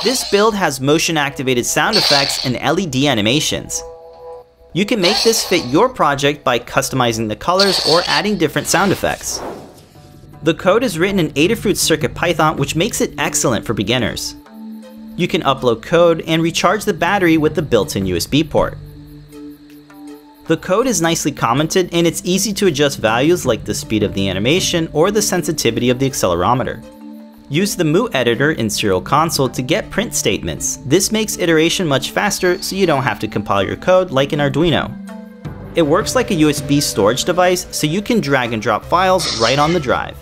This build has motion activated sound effects and LED animations. You can make this fit your project by customizing the colors or adding different sound effects. The code is written in Adafruit CircuitPython which makes it excellent for beginners. You can upload code and recharge the battery with the built-in USB port. The code is nicely commented and it's easy to adjust values like the speed of the animation or the sensitivity of the accelerometer. Use the Mu editor in Serial Console to get print statements. This makes iteration much faster so you don't have to compile your code like in Arduino. It works like a USB storage device so you can drag and drop files right on the drive.